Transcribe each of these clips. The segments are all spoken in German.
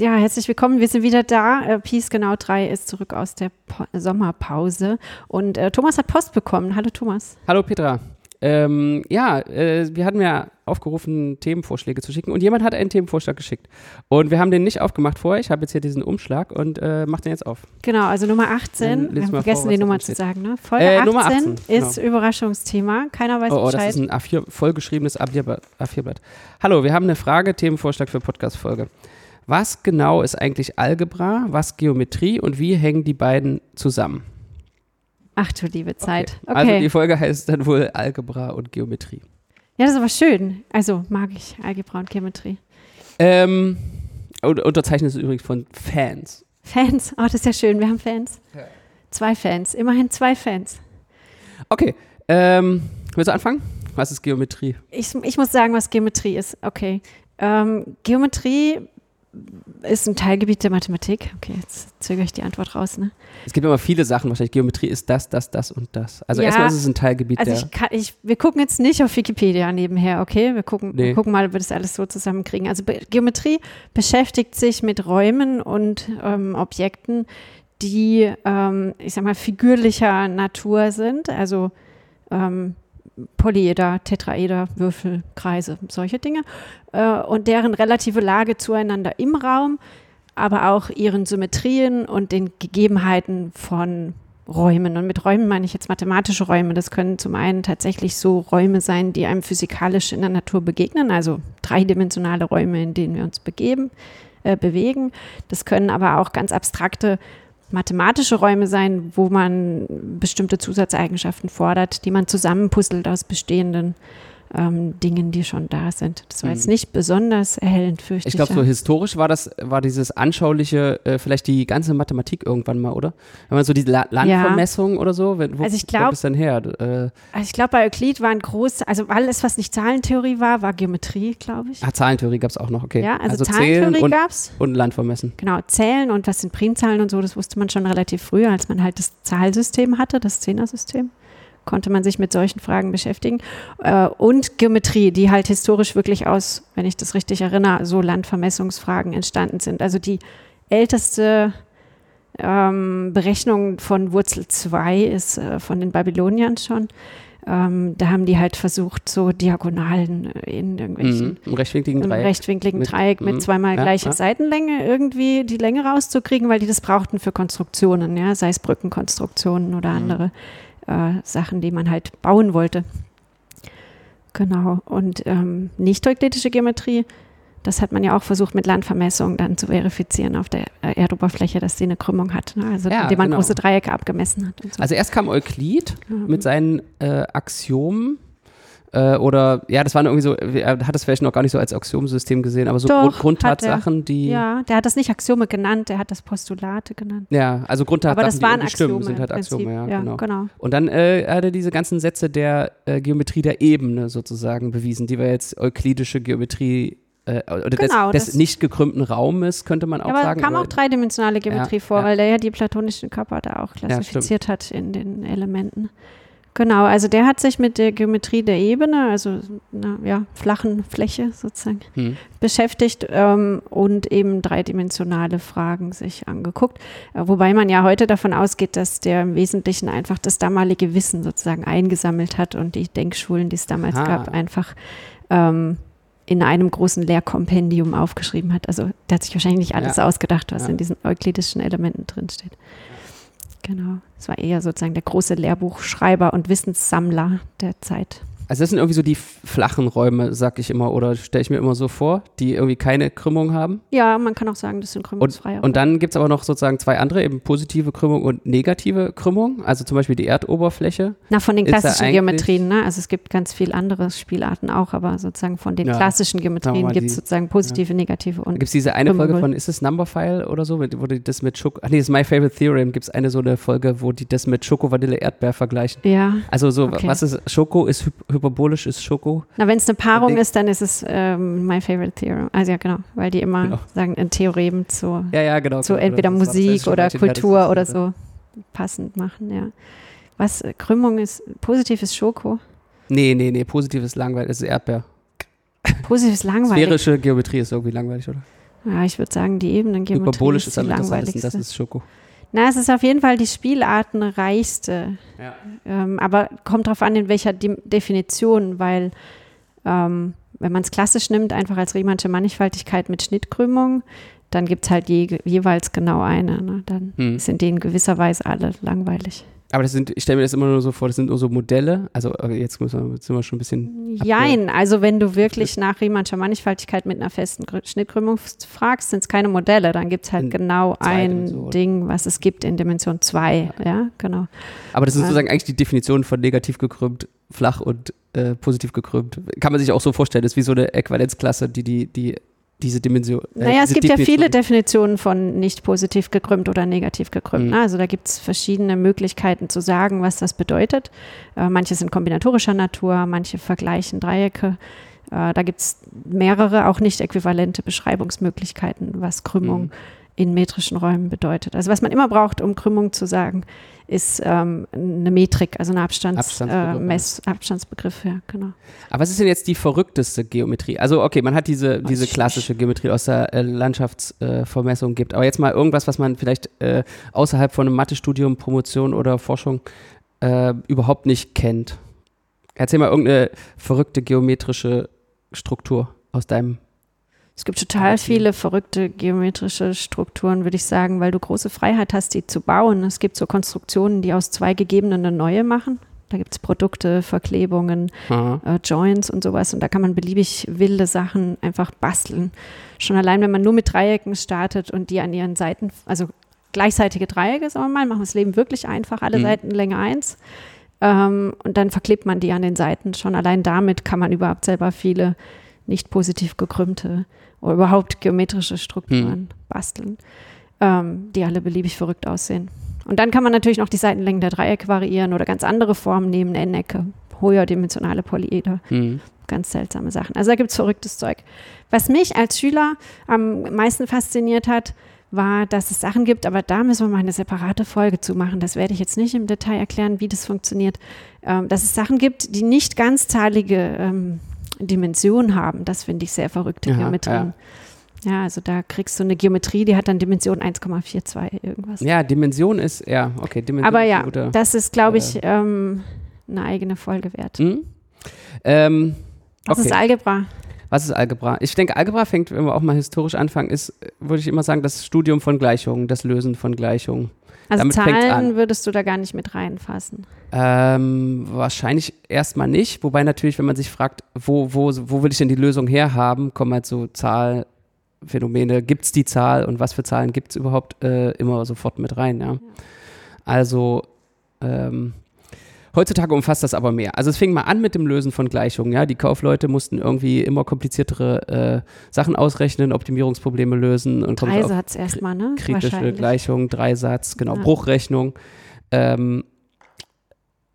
Ja, herzlich willkommen. Wir sind wieder da. Äh, Peace genau 3 ist zurück aus der po Sommerpause. Und äh, Thomas hat Post bekommen. Hallo Thomas. Hallo Petra. Ähm, ja, äh, wir hatten ja aufgerufen, Themenvorschläge zu schicken und jemand hat einen Themenvorschlag geschickt. Und wir haben den nicht aufgemacht vorher. Ich habe jetzt hier diesen Umschlag und äh, mach den jetzt auf. Genau, also Nummer 18. Wir haben vergessen, vor, die Nummer zu sagen. Ne? Folge äh, 18, 18, ist genau. Überraschungsthema. Keiner weiß oh, oh, Bescheid. das ist ein A4, vollgeschriebenes A4-Blatt. Hallo, wir haben eine Frage, Themenvorschlag für Podcast-Folge. Was genau ist eigentlich Algebra, was Geometrie und wie hängen die beiden zusammen? Ach du liebe Zeit. Okay. Also okay. Also die Folge heißt dann wohl Algebra und Geometrie. Ja, das ist aber schön. Also mag ich Algebra und Geometrie. Ähm, unterzeichnet ist übrigens von Fans. Fans? Oh, das ist ja schön. Wir haben Fans. Ja. Zwei Fans. Immerhin zwei Fans. Okay. Ähm, willst du anfangen? Was ist Geometrie? Ich, ich muss sagen, was Geometrie ist. Okay. Ähm, Geometrie ist ein Teilgebiet der Mathematik. Okay, jetzt zögere ich die Antwort raus. Ne? Es gibt immer viele Sachen, wahrscheinlich Geometrie ist das, das, das und das. Also ja, erstmal ist es ein Teilgebiet also der. Ich kann, ich, wir gucken jetzt nicht auf Wikipedia nebenher, okay? Wir gucken, nee. wir gucken mal, ob wir das alles so zusammenkriegen. Also Be Geometrie beschäftigt sich mit Räumen und ähm, Objekten, die, ähm, ich sag mal, figürlicher Natur sind. Also ähm, Polyeder, Tetraeder, Würfel, Kreise, solche Dinge. Äh, und deren relative Lage zueinander im Raum, aber auch ihren Symmetrien und den Gegebenheiten von Räumen. Und mit Räumen meine ich jetzt mathematische Räume. Das können zum einen tatsächlich so Räume sein, die einem physikalisch in der Natur begegnen, also dreidimensionale Räume, in denen wir uns begeben, äh, bewegen. Das können aber auch ganz abstrakte mathematische Räume sein, wo man bestimmte Zusatzeigenschaften fordert, die man zusammenpuzzelt aus bestehenden ähm, Dingen, die schon da sind. Das war jetzt mhm. nicht besonders erhellend, fürchte ich. Ich glaube, so historisch war das, war dieses anschauliche, äh, vielleicht die ganze Mathematik irgendwann mal, oder? Wenn man so die La Landvermessung ja. oder so, wo, also ich glaub, ist dann her? Äh, also ich glaube, bei Euklid war ein groß, also alles, was nicht Zahlentheorie war, war Geometrie, glaube ich. Ah, Zahlentheorie gab es auch noch, okay. Ja, also, also Zahlentheorie gab es. Und Landvermessen. Genau, Zählen und was sind Primzahlen und so, das wusste man schon relativ früh, als man halt das Zahlsystem hatte, das Zehnersystem konnte man sich mit solchen Fragen beschäftigen. Äh, und Geometrie, die halt historisch wirklich aus, wenn ich das richtig erinnere, so Landvermessungsfragen entstanden sind. Also die älteste ähm, Berechnung von Wurzel 2 ist äh, von den Babyloniern schon. Ähm, da haben die halt versucht, so Diagonalen in irgendwelchen mhm, rechtwinkligen Dreieck, rechtwinkligen mit, Dreieck mit mhm. zweimal ja, gleicher ja. Seitenlänge irgendwie die Länge rauszukriegen, weil die das brauchten für Konstruktionen, ja, sei es Brückenkonstruktionen oder mhm. Äh, Sachen, die man halt bauen wollte. Genau. Und ähm, nicht-euklidische Geometrie, das hat man ja auch versucht mit Landvermessung dann zu verifizieren auf der äh, Erdoberfläche, dass sie eine Krümmung hat. Ne? Also ja, indem man genau. große Dreiecke abgemessen hat. So. Also erst kam Euklid ja. mit seinen äh, Axiomen äh, oder ja, das waren irgendwie so, er hat das vielleicht noch gar nicht so als Axiomsystem gesehen, aber so Doch, Grund, Grundtatsachen, die. Ja, der hat das nicht Axiome genannt, der hat das Postulate genannt. Ja, also Grundtatsachen, aber das waren die stimmen, sind halt Axiome, ja, ja genau. genau. Und dann äh, hat er diese ganzen Sätze der äh, Geometrie der Ebene sozusagen bewiesen, die wir jetzt euklidische Geometrie äh, oder genau, des, des nicht gekrümmten Raumes, könnte man auch ja, aber sagen. kam auch dreidimensionale Geometrie ja, vor, ja. weil der ja die platonischen Körper da auch klassifiziert hat in den Elementen. Genau, also der hat sich mit der Geometrie der Ebene, also einer ja, flachen Fläche sozusagen, hm. beschäftigt ähm, und eben dreidimensionale Fragen sich angeguckt. Äh, wobei man ja heute davon ausgeht, dass der im Wesentlichen einfach das damalige Wissen sozusagen eingesammelt hat und die Denkschulen, die es damals Aha. gab, einfach ähm, in einem großen Lehrkompendium aufgeschrieben hat. Also der hat sich wahrscheinlich nicht alles ja. ausgedacht, was ja. in diesen euklidischen Elementen drinsteht. Genau. Es war eher sozusagen der große Lehrbuchschreiber und Wissenssammler der Zeit. Also das sind irgendwie so die flachen Räume, sag ich immer, oder stelle ich mir immer so vor, die irgendwie keine Krümmung haben. Ja, man kann auch sagen, das sind krümmungsfreie. Und, und dann gibt es aber noch sozusagen zwei andere, eben positive Krümmung und negative Krümmung. Also zum Beispiel die Erdoberfläche. Na, von den klassischen Geometrien, ne? Also es gibt ganz viele andere Spielarten auch, aber sozusagen von den ja, klassischen Geometrien gibt es sozusagen positive, ja. negative und. Gibt es diese eine Folge von, ist es Numberphile oder so, wo die das mit Schoko, ach nee, ist My Favorite Theorem, gibt es eine so eine Folge, wo die das mit Schoko, Vanille, Erdbeer vergleichen. Ja. Also so, okay. was ist, Schoko ist hyperbolisch ist Schoko. Na, wenn es eine Paarung ist, dann ist es ähm, My Favorite Theorem. Also ja, genau, weil die immer genau. sagen, ein Theorem zu, ja, ja, genau, zu genau, entweder genau. Musik oder Kultur oder so passend machen, ja. Was, äh, Krümmung ist, positiv ist Schoko? Nee, nee, nee, positiv ist langweilig, es ist Erdbeer. Positiv ist langweilig. Sphärische Geometrie ist irgendwie langweilig, oder? Ja, ich würde sagen, die Ebenengeometrie Hyperbolisch ist, ist langweiligste. Das ist Schoko. Na, es ist auf jeden Fall die spielartenreichste. Ja. Ähm, aber kommt darauf an, in welcher De Definition, weil ähm, wenn man es klassisch nimmt, einfach als Riemannsche Mannigfaltigkeit mit Schnittkrümmung, dann gibt es halt je, jeweils genau eine. Ne? Dann hm. sind die in gewisser Weise alle langweilig. Aber das sind, ich stelle mir das immer nur so vor, das sind nur so Modelle. Also jetzt, müssen wir, jetzt sind wir schon ein bisschen. Jein, also wenn du wirklich nach Riemannscher Mannigfaltigkeit mit einer festen Schnittkrümmung fragst, sind es keine Modelle. Dann gibt es halt genau ein so, Ding, was es gibt in Dimension 2. Ja. ja, genau. Aber das ist sozusagen eigentlich die Definition von negativ gekrümmt, flach und äh, positiv gekrümmt. Kann man sich auch so vorstellen, das ist wie so eine Äquivalenzklasse, die die, die diese Dimension. Äh, naja, es gibt Definition. ja viele Definitionen von nicht positiv gekrümmt oder negativ gekrümmt. Mhm. Ne? Also da gibt es verschiedene Möglichkeiten zu sagen, was das bedeutet. Äh, manche sind kombinatorischer Natur, manche vergleichen Dreiecke. Äh, da gibt es mehrere auch nicht äquivalente Beschreibungsmöglichkeiten, was Krümmung mhm. In metrischen Räumen bedeutet. Also was man immer braucht, um Krümmung zu sagen, ist ähm, eine Metrik, also ein Abstands, Abstandsbegriff, äh, Mess, Abstandsbegriff, ja, genau. Aber was ist denn jetzt die verrückteste Geometrie? Also, okay, man hat diese, diese klassische Geometrie aus der äh, Landschaftsvermessung äh, gibt, aber jetzt mal irgendwas, was man vielleicht äh, außerhalb von einem Mathestudium, Promotion oder Forschung äh, überhaupt nicht kennt. Erzähl mal irgendeine verrückte geometrische Struktur aus deinem es gibt total viele verrückte geometrische Strukturen, würde ich sagen, weil du große Freiheit hast, die zu bauen. Es gibt so Konstruktionen, die aus zwei gegebenen eine neue machen. Da gibt es Produkte, Verklebungen, äh, Joints und sowas. Und da kann man beliebig wilde Sachen einfach basteln. Schon allein, wenn man nur mit Dreiecken startet und die an ihren Seiten, also gleichzeitige Dreiecke, sagen wir mal, machen wir das Leben wirklich einfach, alle mhm. Seiten Länge 1. Ähm, und dann verklebt man die an den Seiten. Schon allein damit kann man überhaupt selber viele nicht positiv gekrümmte oder überhaupt geometrische Strukturen hm. basteln, ähm, die alle beliebig verrückt aussehen. Und dann kann man natürlich noch die Seitenlängen der Dreiecke variieren oder ganz andere Formen nehmen, N-Ecke, höherdimensionale Polyeder. Hm. Ganz seltsame Sachen. Also da gibt es verrücktes Zeug. Was mich als Schüler am meisten fasziniert hat, war, dass es Sachen gibt, aber da müssen wir mal eine separate Folge zu machen. Das werde ich jetzt nicht im Detail erklären, wie das funktioniert. Ähm, dass es Sachen gibt, die nicht ganzzahlige ähm, Dimension haben. Das finde ich sehr verrückte Geometrien. Ja. ja. also da kriegst du eine Geometrie, die hat dann Dimension 1,42 irgendwas. Ja, Dimension ist, ja, okay. Dimension Aber ja, guter, das ist, glaube ich, äh, ähm, eine eigene Folge wert. Mhm. Ähm, okay. ist Algebra? Was ist Algebra? Ich denke, Algebra fängt, wenn wir auch mal historisch anfangen, ist, würde ich immer sagen, das Studium von Gleichungen, das Lösen von Gleichungen. Also Damit Zahlen würdest du da gar nicht mit reinfassen? Ähm, wahrscheinlich erstmal nicht. Wobei natürlich, wenn man sich fragt, wo, wo, wo will ich denn die Lösung herhaben, kommen halt so Zahlphänomene. Gibt es die Zahl und was für Zahlen gibt es überhaupt äh, immer sofort mit rein? Ja? ja. Also ähm, Heutzutage umfasst das aber mehr. Also es fing mal an mit dem Lösen von Gleichungen. Ja? Die Kaufleute mussten irgendwie immer kompliziertere äh, Sachen ausrechnen, Optimierungsprobleme lösen. Und Dreisatz erstmal, ne? Kritische Gleichung, Dreisatz, genau, ja. Bruchrechnung. Ähm,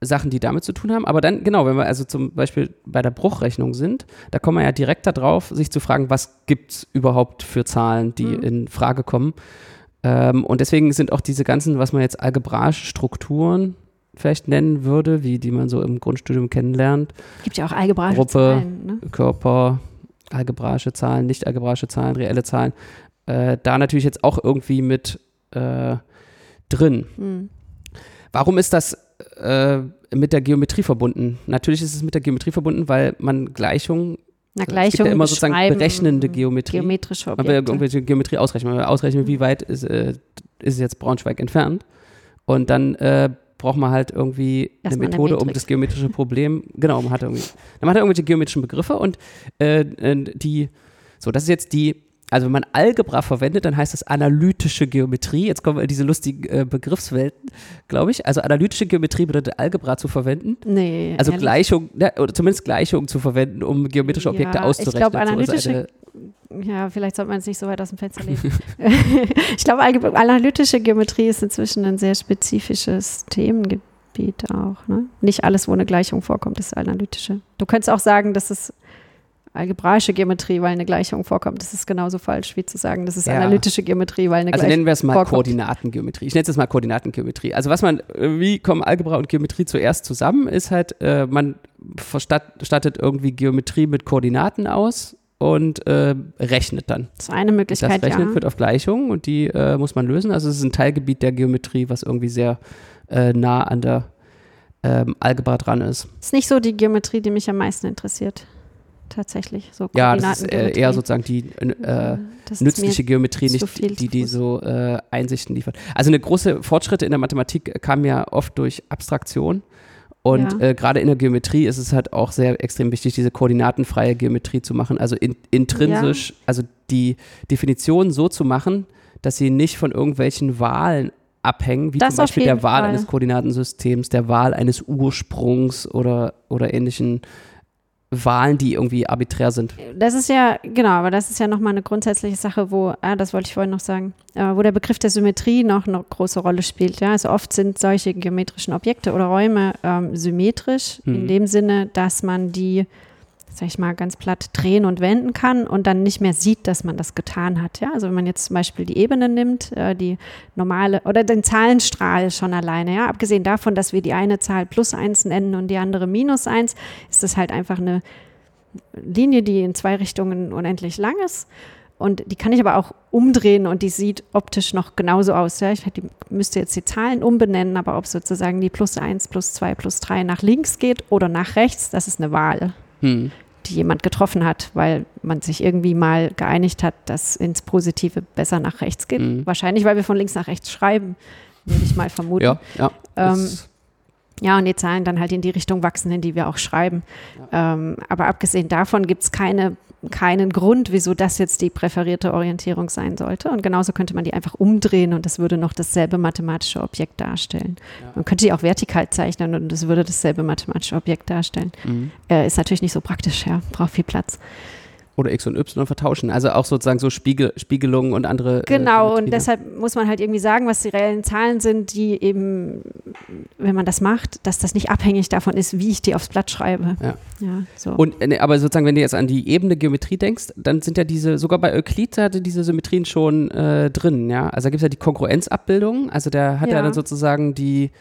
Sachen, die damit zu tun haben. Aber dann, genau, wenn wir also zum Beispiel bei der Bruchrechnung sind, da kommen wir ja direkt darauf, sich zu fragen, was gibt es überhaupt für Zahlen, die mhm. in Frage kommen. Ähm, und deswegen sind auch diese ganzen, was man jetzt algebraische Strukturen vielleicht nennen würde, wie die man so im Grundstudium kennenlernt. Gibt ja auch algebraische Gruppe, Zahlen. Ne? Körper, algebraische Zahlen, nicht algebraische Zahlen, reelle Zahlen. Äh, da natürlich jetzt auch irgendwie mit äh, drin. Hm. Warum ist das äh, mit der Geometrie verbunden? Natürlich ist es mit der Geometrie verbunden, weil man Gleichungen na, Gleichung es gibt ja immer sozusagen berechnende Geometrie. Geometrische Objekte. Aber irgendwelche Geometrie ausrechnen. Man ausrechnen, wie weit ist, äh, ist jetzt Braunschweig entfernt. Und dann äh, braucht man halt irgendwie eine Methode, eine um das geometrische Problem, genau, man hat irgendwie, dann hat er irgendwelche geometrischen Begriffe und äh, die, so, das ist jetzt die, also wenn man Algebra verwendet, dann heißt das analytische Geometrie. Jetzt kommen wir in diese lustigen äh, Begriffswelten, glaube ich. Also analytische Geometrie bedeutet Algebra zu verwenden. Nee. Also Gleichung, ne, oder zumindest Gleichungen zu verwenden, um geometrische Objekte ja, auszurechnen. Ich glaube, analytische, so ja, vielleicht sollte man es nicht so weit aus dem Fenster legen. ich glaube, analytische Geometrie ist inzwischen ein sehr spezifisches Themengebiet auch. Ne? Nicht alles, wo eine Gleichung vorkommt, ist analytische. Du könntest auch sagen, dass es algebraische Geometrie, weil eine Gleichung vorkommt. Das ist genauso falsch wie zu sagen, das ist ja. analytische Geometrie, weil eine also Gleichung vorkommt. Also nennen wir es mal vorkommt. Koordinatengeometrie. Ich nenne es jetzt mal Koordinatengeometrie. Also was man, wie kommen Algebra und Geometrie zuerst zusammen, ist halt, äh, man verstattet irgendwie Geometrie mit Koordinaten aus und äh, rechnet dann. Das ist eine Möglichkeit, Das Rechnen ja. führt auf Gleichungen und die äh, muss man lösen. Also es ist ein Teilgebiet der Geometrie, was irgendwie sehr äh, nah an der ähm, Algebra dran ist. Ist nicht so die Geometrie, die mich am meisten interessiert. Tatsächlich. So ja, das ist äh, eher sozusagen die äh, nützliche Geometrie, nicht die, die so äh, Einsichten liefert. Also eine große Fortschritte in der Mathematik kamen ja oft durch Abstraktion. Und ja. äh, gerade in der Geometrie ist es halt auch sehr extrem wichtig, diese koordinatenfreie Geometrie zu machen. Also in, intrinsisch, ja. also die Definition so zu machen, dass sie nicht von irgendwelchen Wahlen abhängen, wie das zum Beispiel der Wahl Fall. eines Koordinatensystems, der Wahl eines Ursprungs oder, oder ähnlichen Wahlen, die irgendwie arbiträr sind. Das ist ja, genau, aber das ist ja nochmal eine grundsätzliche Sache, wo, ah, das wollte ich vorhin noch sagen, äh, wo der Begriff der Symmetrie noch eine große Rolle spielt. Ja? Also oft sind solche geometrischen Objekte oder Räume ähm, symmetrisch, mhm. in dem Sinne, dass man die sag ich mal, ganz platt drehen und wenden kann und dann nicht mehr sieht, dass man das getan hat. Ja? Also wenn man jetzt zum Beispiel die Ebene nimmt, äh, die normale oder den Zahlenstrahl schon alleine, ja, abgesehen davon, dass wir die eine Zahl plus eins nennen und die andere minus eins, ist das halt einfach eine Linie, die in zwei Richtungen unendlich lang ist. Und die kann ich aber auch umdrehen und die sieht optisch noch genauso aus. Ja? Ich müsste jetzt die Zahlen umbenennen, aber ob sozusagen die plus eins, plus zwei, plus drei nach links geht oder nach rechts, das ist eine Wahl. Hm die jemand getroffen hat, weil man sich irgendwie mal geeinigt hat, dass ins Positive besser nach rechts geht. Mhm. Wahrscheinlich, weil wir von links nach rechts schreiben, würde ich mal vermuten. Ja, ja. Ähm, ja, und die Zahlen dann halt in die Richtung wachsen, in die wir auch schreiben. Ja. Ähm, aber abgesehen davon gibt es keine keinen Grund, wieso das jetzt die präferierte Orientierung sein sollte. Und genauso könnte man die einfach umdrehen und das würde noch dasselbe mathematische Objekt darstellen. Ja. Man könnte die auch vertikal zeichnen und das würde dasselbe mathematische Objekt darstellen. Mhm. Äh, ist natürlich nicht so praktisch, ja, braucht viel Platz oder X und Y vertauschen. Also auch sozusagen so Spiegel, Spiegelungen und andere. Äh, genau, äh, und deshalb muss man halt irgendwie sagen, was die reellen Zahlen sind, die eben, wenn man das macht, dass das nicht abhängig davon ist, wie ich die aufs Blatt schreibe. Ja. ja so. Und äh, aber sozusagen, wenn du jetzt an die Ebene Geometrie denkst, dann sind ja diese, sogar bei Euklid hatte diese Symmetrien schon äh, drin, ja. Also da gibt es ja die Kongruenzabbildung, also der hat ja, ja dann sozusagen die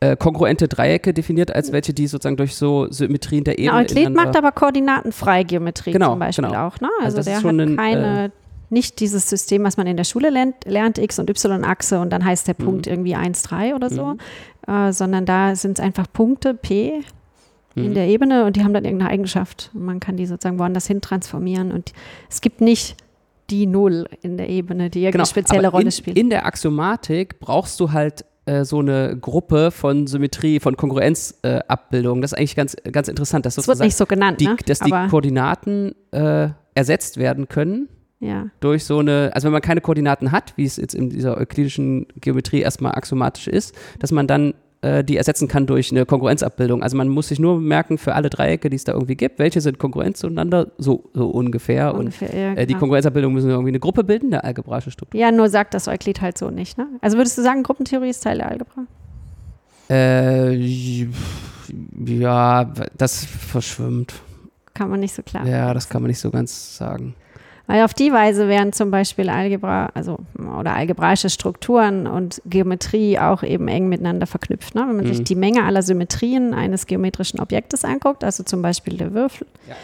äh, kongruente Dreiecke definiert als welche, die sozusagen durch so Symmetrien der Ebene. Euklid macht aber koordinatenfreie Geometrie genau, zum Beispiel genau. auch. Ne? Also, also der hat ein, keine, äh, nicht dieses System, was man in der Schule lernt, lernt X- und Y-Achse und dann heißt der mhm. Punkt irgendwie 1, 3 oder so, mhm. äh, sondern da sind es einfach Punkte P in mhm. der Ebene und die haben dann irgendeine Eigenschaft. Man kann die sozusagen woanders hin transformieren und es gibt nicht die Null in der Ebene, die irgendeine genau, spezielle Rolle in, spielt. In der Axiomatik brauchst du halt äh, so eine Gruppe von Symmetrie, von Kongruenzabbildungen. Äh, das ist eigentlich ganz, ganz interessant. Dass das wird nicht so genannt, die, ne? Dass die Koordinaten äh, ersetzt werden können. Ja. Durch so eine, also wenn man keine Koordinaten hat, wie es jetzt in dieser euklidischen Geometrie erstmal axiomatisch ist, dass man dann äh, die ersetzen kann durch eine Konkurrenzabbildung. Also man muss sich nur merken, für alle Dreiecke, die es da irgendwie gibt, welche sind Konkurrenz zueinander, so, so ungefähr. ungefähr und ja, äh, die genau. Konkurrenzabbildung müssen irgendwie eine Gruppe bilden, eine algebraische Struktur. Ja, nur sagt das Euklid halt so nicht. Ne? Also würdest du sagen, Gruppentheorie ist Teil der Algebra? Äh, ja, das verschwimmt. Kann man nicht so klar. Ja, das kann man nicht so ganz sagen. Weil auf die Weise wären zum Beispiel Algebra, also oder algebraische Strukturen und Geometrie auch eben eng miteinander verknüpft. Ne? Wenn man mhm. sich die Menge aller Symmetrien eines geometrischen Objektes anguckt, also zum Beispiel der Würfel, ja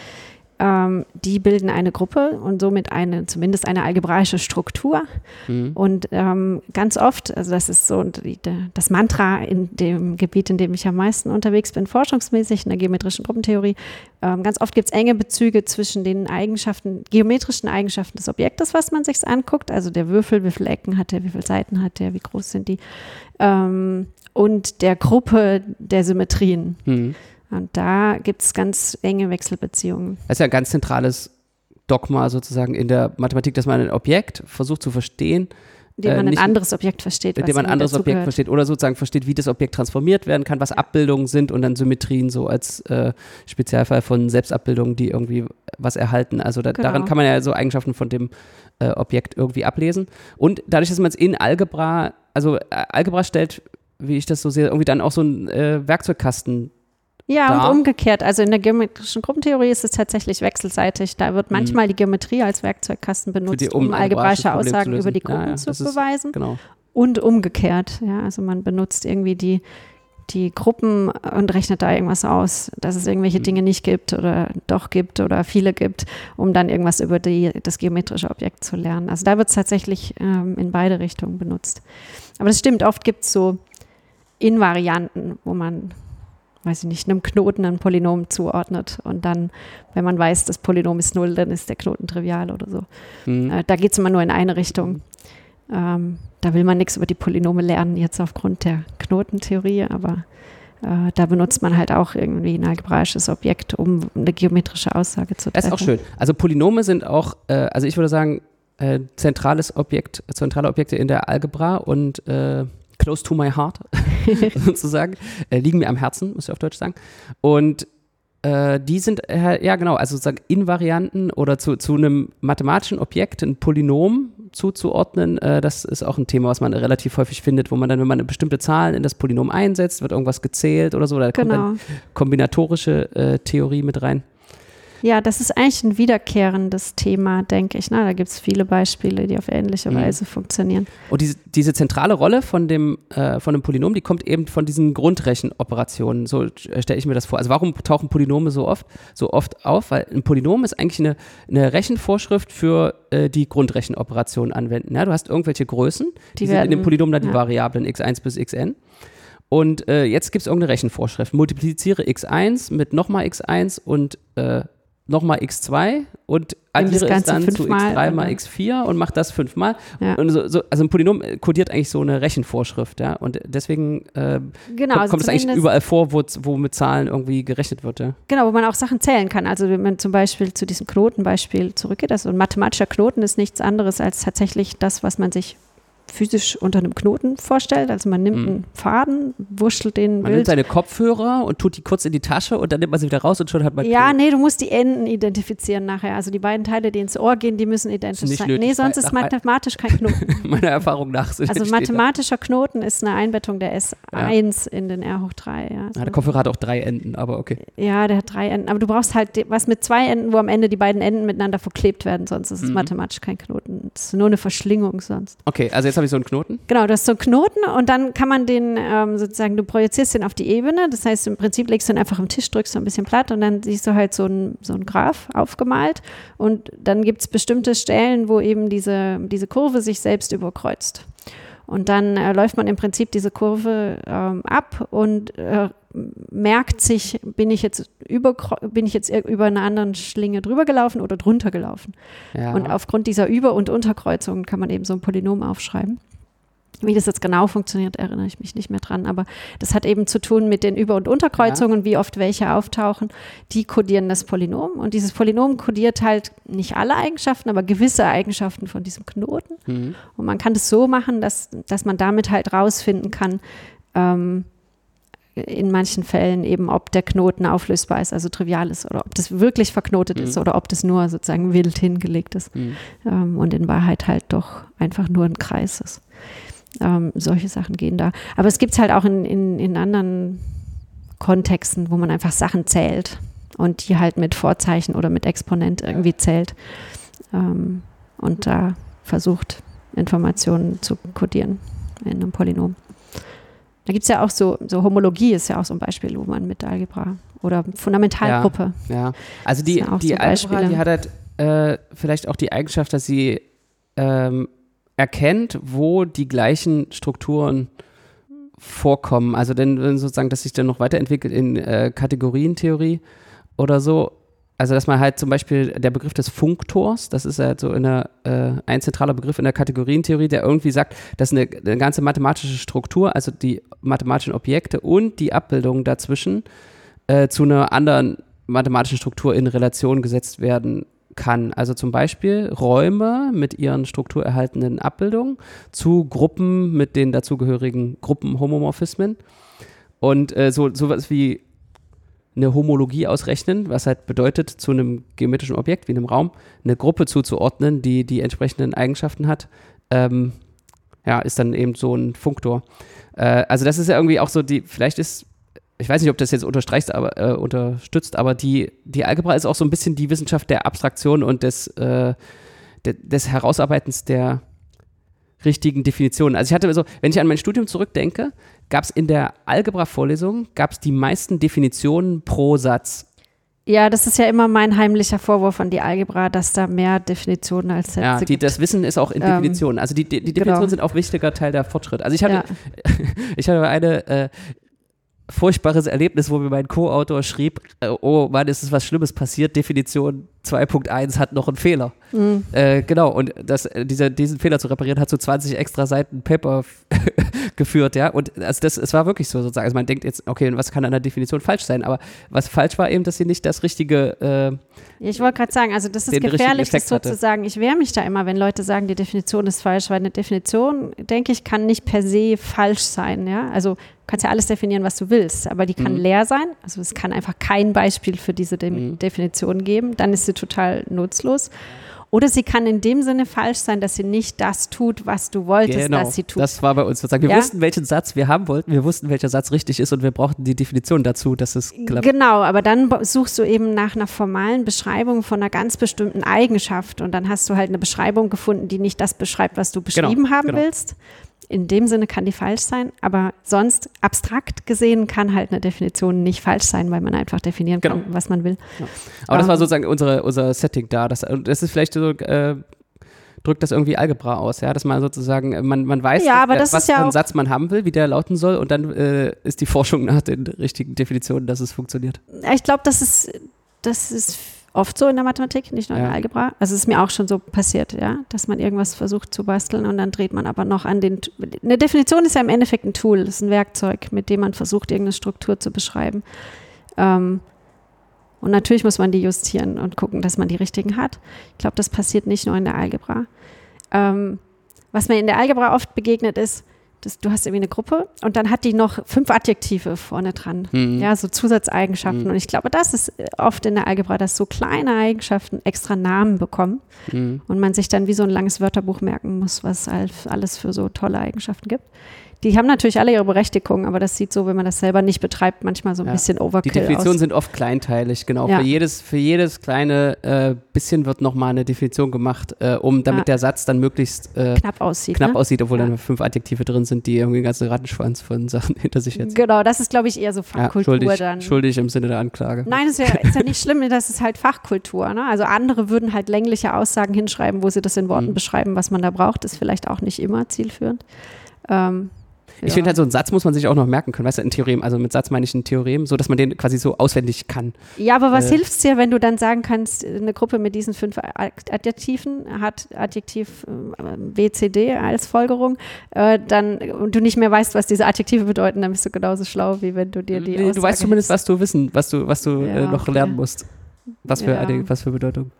ähm, die bilden eine Gruppe und somit eine, zumindest eine algebraische Struktur. Mhm. Und ähm, ganz oft, also das ist so die, das Mantra in dem Gebiet, in dem ich am meisten unterwegs bin, forschungsmäßig in der geometrischen Gruppentheorie, ähm, ganz oft gibt es enge Bezüge zwischen den Eigenschaften, geometrischen Eigenschaften des Objektes, was man sich anguckt, also der Würfel, wie viele Ecken hat er, wie viele Seiten hat er, wie groß sind die, ähm, und der Gruppe der Symmetrien. Mhm. Und da gibt es ganz enge Wechselbeziehungen. Das ist ja ein ganz zentrales Dogma sozusagen in der Mathematik, dass man ein Objekt versucht zu verstehen. Indem man äh, nicht, ein anderes Objekt versteht. Indem man ein anderes Objekt gehört. versteht oder sozusagen versteht, wie das Objekt transformiert werden kann, was Abbildungen sind und dann Symmetrien so als äh, Spezialfall von Selbstabbildungen, die irgendwie was erhalten. Also da, genau. daran kann man ja so Eigenschaften von dem äh, Objekt irgendwie ablesen. Und dadurch, dass man es in Algebra, also äh, Algebra stellt, wie ich das so sehe, irgendwie dann auch so einen äh, Werkzeugkasten ja, da. und umgekehrt. Also in der geometrischen Gruppentheorie ist es tatsächlich wechselseitig. Da wird mhm. manchmal mhm. die Geometrie als Werkzeugkasten benutzt, um, um algebraische Aussagen über die Gruppen ja, ja, zu beweisen. Genau. Und umgekehrt. Ja, also man benutzt irgendwie die, die Gruppen und rechnet da irgendwas aus, dass es irgendwelche mhm. Dinge nicht gibt oder doch gibt oder viele gibt, um dann irgendwas über die, das geometrische Objekt zu lernen. Also da wird es tatsächlich ähm, in beide Richtungen benutzt. Aber das stimmt, oft gibt es so Invarianten, wo man weiß ich nicht, einem Knoten ein Polynom zuordnet. Und dann, wenn man weiß, das Polynom ist null, dann ist der Knoten trivial oder so. Mhm. Äh, da geht es immer nur in eine Richtung. Ähm, da will man nichts über die Polynome lernen, jetzt aufgrund der Knotentheorie, aber äh, da benutzt man halt auch irgendwie ein algebraisches Objekt, um eine geometrische Aussage zu treffen. Das ist auch schön. Also Polynome sind auch, äh, also ich würde sagen, äh, zentrales Objekt, zentrale Objekte in der Algebra und äh, close to my heart, sozusagen, äh, liegen mir am Herzen, muss ich auf Deutsch sagen. Und äh, die sind, äh, ja genau, also sozusagen Invarianten oder zu, zu einem mathematischen Objekt, ein Polynom zuzuordnen, äh, das ist auch ein Thema, was man relativ häufig findet, wo man dann, wenn man eine bestimmte Zahl in das Polynom einsetzt, wird irgendwas gezählt oder so, da genau. kommt dann genau. kombinatorische äh, Theorie mit rein. Ja, das ist eigentlich ein wiederkehrendes Thema, denke ich. Na, da gibt es viele Beispiele, die auf ähnliche mhm. Weise funktionieren. Und diese, diese zentrale Rolle von dem, äh, von dem Polynom, die kommt eben von diesen Grundrechenoperationen. So äh, stelle ich mir das vor. Also warum tauchen Polynome so oft, so oft auf? Weil ein Polynom ist eigentlich eine, eine Rechenvorschrift für äh, die Grundrechenoperationen anwenden. Ja, du hast irgendwelche Größen, die, die werden, sind in dem Polynom dann ja. die Variablen x1 bis xn. Und äh, jetzt gibt es irgendeine Rechenvorschrift. Multipliziere x1 mit nochmal x1 und äh, nochmal x2 und addiere es dann zu x3 mal x4 und mache das fünfmal. Ja. Und so, so, also ein Polynom kodiert eigentlich so eine Rechenvorschrift, ja. Und deswegen äh, genau, kommt, also kommt es eigentlich überall vor, wo, wo mit Zahlen irgendwie gerechnet wird, ja. Genau, wo man auch Sachen zählen kann. Also wenn man zum Beispiel zu diesem Knotenbeispiel zurückgeht, also ein mathematischer Knoten ist nichts anderes als tatsächlich das, was man sich physisch unter einem Knoten vorstellt. Also man nimmt mhm. einen Faden, wurschtelt den Man wild. nimmt seine Kopfhörer und tut die kurz in die Tasche und dann nimmt man sie wieder raus und schon hat man Ja, nee, du musst die Enden identifizieren nachher. Also die beiden Teile, die ins Ohr gehen, die müssen identisch sein. Nötig, nee, sonst ist mathematisch kein Knoten. Meiner Erfahrung nach. So also mathematischer Knoten ist eine Einbettung der S1 ja. in den R hoch 3. Ja, so. ja, der Kopfhörer hat auch drei Enden, aber okay. Ja, der hat drei Enden. Aber du brauchst halt was mit zwei Enden, wo am Ende die beiden Enden miteinander verklebt werden, sonst ist es mhm. mathematisch kein Knoten. Es ist nur eine Verschlingung sonst. Okay, also jetzt habe ich so einen Knoten. Genau, du hast so einen Knoten und dann kann man den ähm, sozusagen, du projizierst den auf die Ebene. Das heißt, im Prinzip legst du ihn einfach am Tisch, drückst so ein bisschen platt und dann siehst du halt so ein, so ein Graph aufgemalt. Und dann gibt es bestimmte Stellen, wo eben diese, diese Kurve sich selbst überkreuzt. Und dann äh, läuft man im Prinzip diese Kurve ähm, ab und äh, merkt sich, bin ich jetzt über, bin ich jetzt über eine andere Schlinge drüber gelaufen oder drunter gelaufen. Ja. Und aufgrund dieser Über- und Unterkreuzungen kann man eben so ein Polynom aufschreiben. Wie das jetzt genau funktioniert, erinnere ich mich nicht mehr dran. Aber das hat eben zu tun mit den Über- und Unterkreuzungen, ja. wie oft welche auftauchen. Die kodieren das Polynom. Und dieses Polynom kodiert halt nicht alle Eigenschaften, aber gewisse Eigenschaften von diesem Knoten. Mhm. Und man kann das so machen, dass, dass man damit halt rausfinden kann, ähm, in manchen Fällen eben, ob der Knoten auflösbar ist, also trivial ist, oder ob das wirklich verknotet mhm. ist oder ob das nur sozusagen wild hingelegt ist mhm. ähm, und in Wahrheit halt doch einfach nur ein Kreis ist. Ähm, solche Sachen gehen da. Aber es gibt es halt auch in, in, in anderen Kontexten, wo man einfach Sachen zählt und die halt mit Vorzeichen oder mit Exponent irgendwie zählt ähm, und da versucht, Informationen zu codieren in einem Polynom. Da gibt es ja auch so, so Homologie ist ja auch so ein Beispiel, wo man mit Algebra oder Fundamentalgruppe. Ja, ja. also die, die Algebra, die hat halt äh, vielleicht auch die Eigenschaft, dass sie ähm, erkennt, wo die gleichen Strukturen vorkommen. Also denn sozusagen, dass sich dann noch weiterentwickelt in äh, Kategorientheorie oder so. Also dass man halt zum Beispiel der Begriff des Funktors, das ist halt so in äh, ein zentraler Begriff in der Kategorientheorie, der irgendwie sagt, dass eine, eine ganze mathematische Struktur, also die mathematischen Objekte und die Abbildungen dazwischen äh, zu einer anderen mathematischen Struktur in Relation gesetzt werden kann. Also zum Beispiel Räume mit ihren strukturerhaltenden Abbildungen zu Gruppen mit den dazugehörigen Gruppenhomomorphismen. Und äh, so sowas wie eine Homologie ausrechnen, was halt bedeutet, zu einem geometrischen Objekt wie einem Raum eine Gruppe zuzuordnen, die die entsprechenden Eigenschaften hat, ähm, ja, ist dann eben so ein Funktor. Äh, also das ist ja irgendwie auch so die, vielleicht ist ich weiß nicht, ob das jetzt unterstreicht, aber, äh, unterstützt, aber die, die Algebra ist auch so ein bisschen die Wissenschaft der Abstraktion und des, äh, de, des Herausarbeitens der richtigen Definitionen. Also ich hatte so, wenn ich an mein Studium zurückdenke, gab es in der Algebra-Vorlesung, gab es die meisten Definitionen pro Satz. Ja, das ist ja immer mein heimlicher Vorwurf an die Algebra, dass da mehr Definitionen als Sätze Ja, die, das Wissen ist auch in Definitionen. Also die, die, die Definitionen genau. sind auch wichtiger Teil der Fortschritt. Also ich hatte, ja. ich hatte eine, äh, furchtbares Erlebnis, wo mir mein Co-Autor schrieb, äh, oh Mann, ist es was Schlimmes passiert, Definition 2.1 hat noch einen Fehler. Mhm. Äh, genau, und das, äh, dieser, diesen Fehler zu reparieren, hat zu so 20 extra Seiten Paper geführt, ja. Und also das, es war wirklich so sozusagen. Also man denkt jetzt, okay, was kann an der Definition falsch sein? Aber was falsch war eben, dass sie nicht das richtige. Äh, ich wollte gerade sagen, also das ist gefährlich, das sozusagen. Ich wehre mich da immer, wenn Leute sagen, die Definition ist falsch, weil eine Definition, denke ich, kann nicht per se falsch sein, ja. Also kannst ja alles definieren, was du willst, aber die kann mhm. leer sein. Also es kann einfach kein Beispiel für diese De mhm. Definition geben. Dann ist sie total nutzlos. Oder sie kann in dem Sinne falsch sein, dass sie nicht das tut, was du wolltest, genau, dass sie tut. Das war bei uns sozusagen. Wir ja? wussten, welchen Satz wir haben wollten, wir wussten, welcher Satz richtig ist und wir brauchten die Definition dazu, dass es klappt. Genau, aber dann suchst du eben nach einer formalen Beschreibung von einer ganz bestimmten Eigenschaft und dann hast du halt eine Beschreibung gefunden, die nicht das beschreibt, was du genau, beschrieben genau, haben genau. willst in dem Sinne kann die falsch sein, aber sonst abstrakt gesehen kann halt eine Definition nicht falsch sein, weil man einfach definieren genau. kann, was man will. Ja. Aber ähm, das war sozusagen unsere, unser Setting da. Das, das ist vielleicht so, äh, drückt das irgendwie Algebra aus, ja, dass man sozusagen, man, man weiß, ja, was, was ja für einen Satz man haben will, wie der lauten soll und dann äh, ist die Forschung nach den richtigen Definitionen, dass es funktioniert. Ich glaube, das ist, das ist oft so in der Mathematik, nicht nur in der Algebra. Also es ist mir auch schon so passiert, ja, dass man irgendwas versucht zu basteln und dann dreht man aber noch an den. Eine Definition ist ja im Endeffekt ein Tool, ist ein Werkzeug, mit dem man versucht, irgendeine Struktur zu beschreiben. Ähm, und natürlich muss man die justieren und gucken, dass man die richtigen hat. Ich glaube, das passiert nicht nur in der Algebra. Ähm, was mir in der Algebra oft begegnet ist, das, du hast irgendwie eine Gruppe und dann hat die noch fünf Adjektive vorne dran. Mhm. Ja, so Zusatzeigenschaften. Mhm. Und ich glaube, das ist oft in der Algebra, dass so kleine Eigenschaften extra Namen bekommen mhm. und man sich dann wie so ein langes Wörterbuch merken muss, was alles für so tolle Eigenschaften gibt. Die haben natürlich alle ihre Berechtigung, aber das sieht so, wenn man das selber nicht betreibt, manchmal so ein ja. bisschen Overkill Die Definitionen aus. sind oft kleinteilig, genau. Ja. Für, jedes, für jedes kleine äh, bisschen wird nochmal eine Definition gemacht, äh, um damit ja. der Satz dann möglichst äh, knapp aussieht. Knapp ne? aussieht, obwohl dann fünf Adjektive drin sind, die irgendwie einen ganzen Rattenschwanz von Sachen hinter sich jetzt. Genau, das ist, glaube ich, eher so Fachkultur schuldig, dann. Schuldig im Sinne der Anklage. Nein, ist ja, ist ja nicht schlimm, das ist halt Fachkultur. Ne? Also andere würden halt längliche Aussagen hinschreiben, wo sie das in Worten mhm. beschreiben, was man da braucht. Ist vielleicht auch nicht immer zielführend. Ähm, ich ja. finde halt, so einen Satz muss man sich auch noch merken können. Weißt du, ein Theorem, also mit Satz meine ich ein Theorem, so dass man den quasi so auswendig kann. Ja, aber was äh, hilft es dir, wenn du dann sagen kannst, eine Gruppe mit diesen fünf Adjektiven hat Adjektiv äh, B, C, D als Folgerung, äh, dann und du nicht mehr weißt, was diese Adjektive bedeuten, dann bist du genauso schlau, wie wenn du dir die. Nee, du weißt zumindest, was du wissen, was du, was du äh, ja, noch okay. lernen musst. Was für, ja. was für Bedeutung.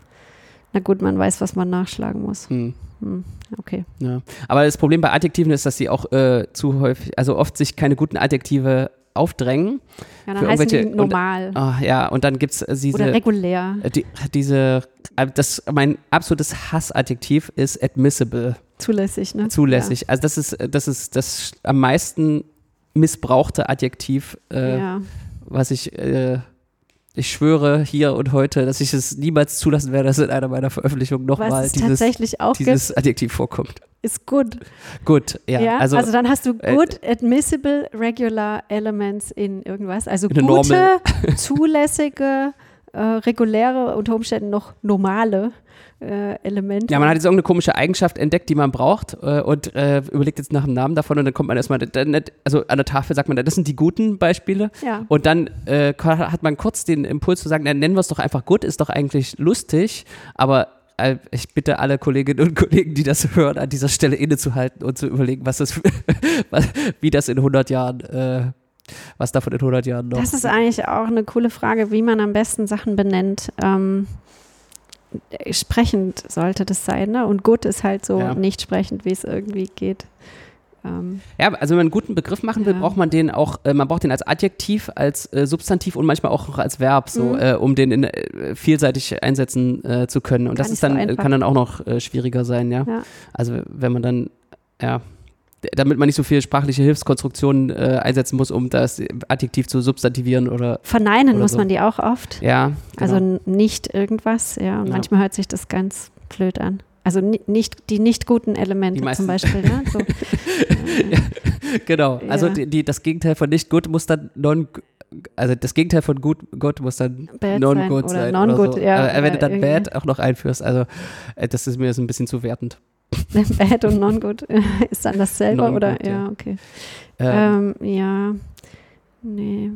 Na gut, man weiß, was man nachschlagen muss. Hm. Hm, okay. Ja. Aber das Problem bei Adjektiven ist, dass sie auch äh, zu häufig, also oft sich keine guten Adjektive aufdrängen. Ja, dann heißen die normal. Und, oh, ja, und dann gibt es äh, diese. Oder regulär. Äh, die, diese, äh, das, mein absolutes Hassadjektiv ist admissible. Zulässig, ne? Zulässig. Ja. Also das ist, das ist das am meisten missbrauchte Adjektiv, äh, ja. was ich äh, ich schwöre hier und heute, dass ich es niemals zulassen werde, dass in einer meiner Veröffentlichungen nochmal dieses, dieses Adjektiv vorkommt. Ist gut. Gut, ja. ja also, also, dann hast du äh, good admissible regular elements in irgendwas. Also gute, zulässige, äh, reguläre, unter Umständen noch normale äh, Element. Ja, man hat jetzt irgendeine komische Eigenschaft entdeckt, die man braucht äh, und äh, überlegt jetzt nach dem Namen davon und dann kommt man erstmal, also an der Tafel sagt man, das sind die guten Beispiele ja. und dann äh, hat man kurz den Impuls zu sagen, dann nennen wir es doch einfach gut, ist doch eigentlich lustig, aber äh, ich bitte alle Kolleginnen und Kollegen, die das hören, an dieser Stelle innezuhalten und zu überlegen, was das, wie das in 100 Jahren äh, was davon in 100 Jahren noch. Das ist eigentlich auch eine coole Frage, wie man am besten Sachen benennt. Ähm, sprechend sollte das sein, ne? Und gut ist halt so ja. nicht sprechend, wie es irgendwie geht. Ähm, ja, also wenn man einen guten Begriff machen will, ja. braucht man den auch, äh, man braucht den als Adjektiv, als äh, Substantiv und manchmal auch noch als Verb, so, mhm. äh, um den in, äh, vielseitig einsetzen zu können. Und Gar das ist dann, so kann dann auch noch schwieriger sein, ja? ja. Also wenn man dann, ja, damit man nicht so viele sprachliche Hilfskonstruktionen äh, einsetzen muss, um das Adjektiv zu substantivieren oder. Verneinen oder muss so. man die auch oft. Ja. Genau. Also nicht irgendwas, ja. Und ja. manchmal hört sich das ganz blöd an. also nicht die nicht guten Elemente zum Beispiel. Ne? So, ja, genau, also die, die, das Gegenteil von nicht gut muss dann non also das Gegenteil von gut, gut muss dann non-good sein. sein non oder so. ja, äh, wenn du dann bad auch noch einführst, also äh, das ist mir so ein bisschen zu wertend. bad und non-good ist dann dasselbe oder? Ja, ja okay. Ähm, ähm, ja, nee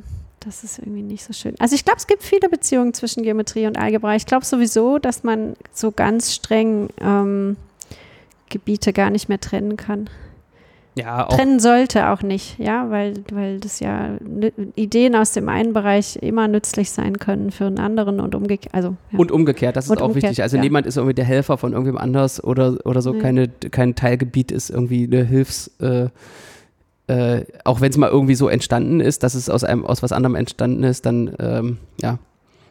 das ist irgendwie nicht so schön. Also ich glaube, es gibt viele Beziehungen zwischen Geometrie und Algebra. Ich glaube sowieso, dass man so ganz streng ähm, Gebiete gar nicht mehr trennen kann. Ja. Trennen sollte auch nicht, ja, weil, weil das ja Ideen aus dem einen Bereich immer nützlich sein können für einen anderen und umgekehrt. Also, ja. Und umgekehrt, das ist und auch wichtig. Also ja. niemand ist irgendwie der Helfer von irgendwem anders oder, oder so. Nee. Keine, kein Teilgebiet ist irgendwie eine Hilfs- äh, äh, auch wenn es mal irgendwie so entstanden ist, dass es aus einem aus was anderem entstanden ist, dann ähm, ja.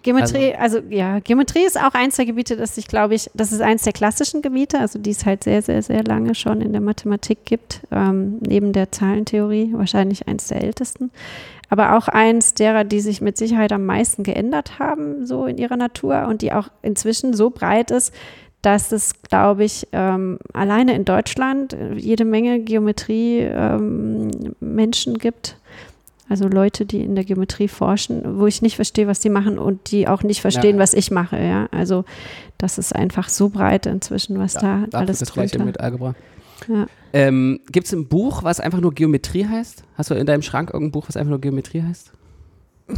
Geometrie, also, also, ja, Geometrie ist auch eins der Gebiete, das ich glaube ich, das ist eins der klassischen Gebiete, also die es halt sehr, sehr, sehr lange schon in der Mathematik gibt, ähm, neben der Zahlentheorie, wahrscheinlich eins der ältesten. Aber auch eins derer, die sich mit Sicherheit am meisten geändert haben, so in ihrer Natur und die auch inzwischen so breit ist, dass es, glaube ich, ähm, alleine in Deutschland jede Menge Geometrie-Menschen ähm, gibt. Also Leute, die in der Geometrie forschen, wo ich nicht verstehe, was die machen und die auch nicht verstehen, ja. was ich mache. Ja, also das ist einfach so breit inzwischen, was ja, da alles das drunter. mit Algebra. Ja. Ähm, Gibt es ein Buch, was einfach nur Geometrie heißt? Hast du in deinem Schrank irgendein Buch, was einfach nur Geometrie heißt?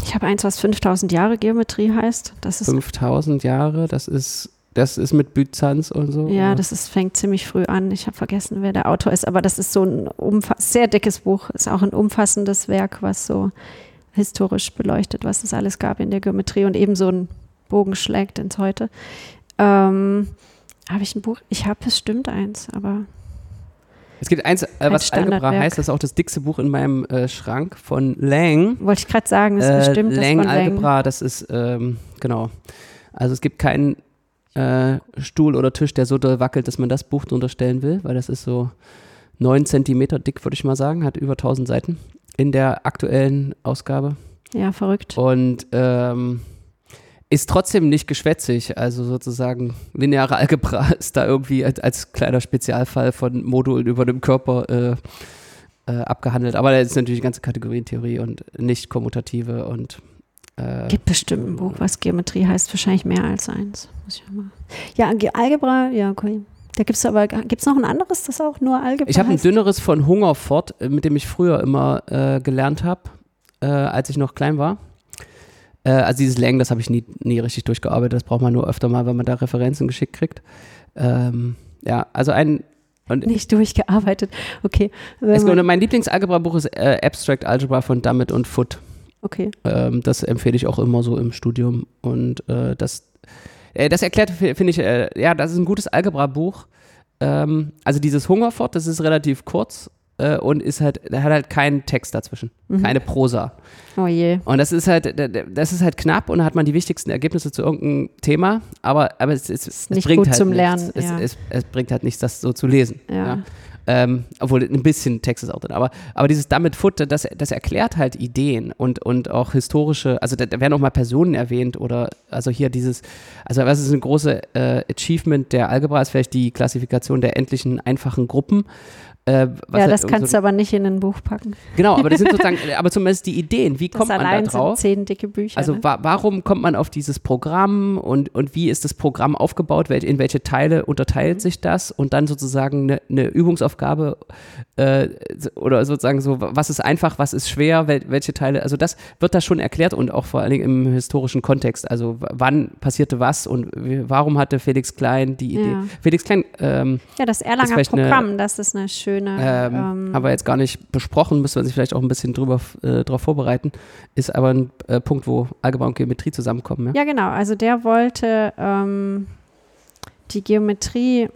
Ich habe eins, was 5000 Jahre Geometrie heißt. Das ist 5000 Jahre, das ist das ist mit Byzanz und so? Ja, oder? das ist, fängt ziemlich früh an. Ich habe vergessen, wer der Autor ist, aber das ist so ein sehr dickes Buch. Ist auch ein umfassendes Werk, was so historisch beleuchtet, was es alles gab in der Geometrie und eben so einen Bogen schlägt ins Heute. Ähm, habe ich ein Buch? Ich habe bestimmt eins, aber. Es gibt eins, äh, was Algebra heißt, das ist auch das dickste Buch in meinem äh, Schrank von Lang. Wollte ich gerade sagen, ist äh, bestimmt Lang das von Algebra, Lang. das ist, ähm, genau. Also es gibt keinen äh, Stuhl oder Tisch, der so doll wackelt, dass man das Buch drunter stellen will, weil das ist so neun Zentimeter dick, würde ich mal sagen, hat über 1000 Seiten in der aktuellen Ausgabe. Ja, verrückt. Und ähm, ist trotzdem nicht geschwätzig. Also sozusagen lineare Algebra ist da irgendwie als, als kleiner Spezialfall von Modulen über dem Körper äh, äh, abgehandelt. Aber da ist natürlich die ganze Kategorientheorie und nicht kommutative und äh, Gibt bestimmt ein Buch, was Geometrie heißt, wahrscheinlich mehr als eins. Ja, Algebra, ja, okay. Da gibt es aber, gibt es noch ein anderes, das auch nur Algebra Ich habe ein dünneres von Hungerfort, äh, mit dem ich früher immer äh, gelernt habe, äh, als ich noch klein war. Äh, also dieses Lang, das habe ich nie, nie richtig durchgearbeitet, das braucht man nur öfter mal, wenn man da Referenzen geschickt kriegt. Ähm, ja, also ein, und nicht durchgearbeitet. Okay. Es, mein Lieblingsalgebra-Buch ist äh, Abstract Algebra von Dummett und Foot. Okay. Ähm, das empfehle ich auch immer so im Studium. Und äh, das, äh, das erklärt, finde ich, äh, ja, das ist ein gutes Algebra-Buch. Ähm, also dieses Hungerfort, das ist relativ kurz äh, und ist halt, hat halt keinen Text dazwischen, mhm. keine Prosa. Oh je. Und das ist halt, das ist halt knapp und da hat man die wichtigsten Ergebnisse zu irgendeinem Thema, aber, aber es, es, es, es bringt halt zum nichts. Lernen. Ja. Es, es, bringt halt nichts, das so zu lesen. Ja. ja. Ähm, obwohl ein bisschen Text ist auch drin. Aber, aber dieses Damit Foot, das, das erklärt halt Ideen und, und auch historische, also da, da, werden auch mal Personen erwähnt oder also hier dieses, also was ist ein großes äh, Achievement der Algebra, ist vielleicht die Klassifikation der endlichen einfachen Gruppen. Äh, ja, das kannst so, du aber nicht in ein Buch packen. Genau, aber das sind sozusagen, aber zumindest die Ideen. Wie das kommt man da drauf? Sind zehn dicke Bücher. Also ne? wa warum kommt man auf dieses Programm und, und wie ist das Programm aufgebaut? In welche Teile unterteilt mhm. sich das? Und dann sozusagen eine, eine Übungsaufgabe äh, oder sozusagen so, was ist einfach, was ist schwer, wel welche Teile, also das wird da schon erklärt und auch vor allen Dingen im historischen Kontext. Also wann passierte was und warum hatte Felix Klein die Idee? Ja. Felix Klein. Ähm, ja, das Erlanger Programm, eine, das ist eine schöne schöne. Ähm, ähm, haben wir jetzt gar nicht besprochen, müssen wir sich vielleicht auch ein bisschen drüber äh, darauf vorbereiten. Ist aber ein äh, Punkt, wo Algebra und Geometrie zusammenkommen. Ja, ja genau. Also der wollte ähm, die Geometrie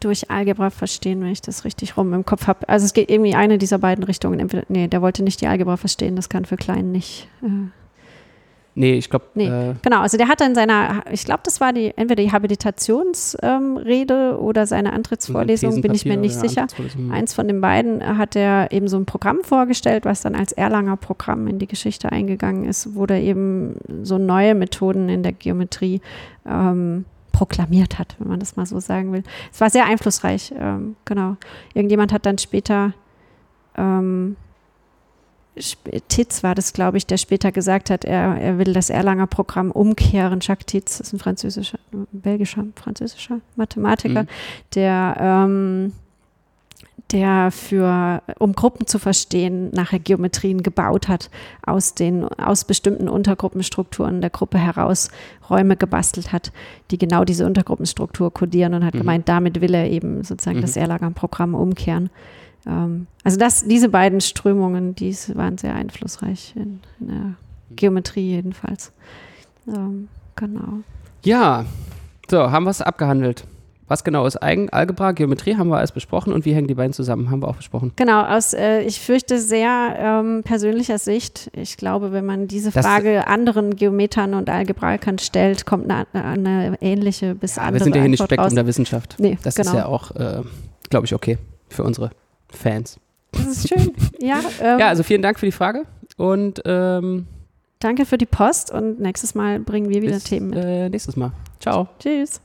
durch Algebra verstehen, wenn ich das richtig rum im Kopf habe. Also es geht irgendwie eine dieser beiden Richtungen. Entweder, nee, der wollte nicht die Algebra verstehen, das kann für Kleinen nicht. Äh, Nee, ich glaube. Nee, äh, genau. Also der hatte in seiner, ich glaube, das war die entweder die Habilitationsrede ähm, oder seine Antrittsvorlesung, bin ich mir nicht sicher. Eins von den beiden hat er eben so ein Programm vorgestellt, was dann als Erlanger Programm in die Geschichte eingegangen ist, wo da eben so neue Methoden in der Geometrie ähm, proklamiert hat, wenn man das mal so sagen will. Es war sehr einflussreich, ähm, genau. Irgendjemand hat dann später ähm, Titz war das, glaube ich, der später gesagt hat, er, er will das Erlanger Programm umkehren. Jacques Titz ist ein französischer, ein belgischer, französischer Mathematiker, mhm. der ähm, der für, um Gruppen zu verstehen, nachher Geometrien gebaut hat, aus den, aus bestimmten Untergruppenstrukturen der Gruppe heraus Räume gebastelt hat, die genau diese Untergruppenstruktur kodieren und hat mhm. gemeint, damit will er eben sozusagen mhm. das Erlangen-Programm umkehren. Ähm, also das, diese beiden Strömungen, die waren sehr einflussreich in, in der Geometrie jedenfalls. Ähm, genau. Ja, so, haben wir es abgehandelt. Was genau ist Algebra, Geometrie haben wir alles besprochen und wie hängen die beiden zusammen, haben wir auch besprochen. Genau, aus, äh, ich fürchte, sehr ähm, persönlicher Sicht. Ich glaube, wenn man diese Frage das, anderen Geometern und Algebraikern stellt, kommt eine, eine ähnliche bis ja, andere Wir sind ja hier nicht Spektrum raus. der Wissenschaft. Nee, das genau. ist ja auch, äh, glaube ich, okay für unsere Fans. Das ist schön. ja, ähm, ja, also vielen Dank für die Frage und ähm, Danke für die Post und nächstes Mal bringen wir wieder bis, Themen mit. Äh, nächstes Mal. Ciao. Tschüss.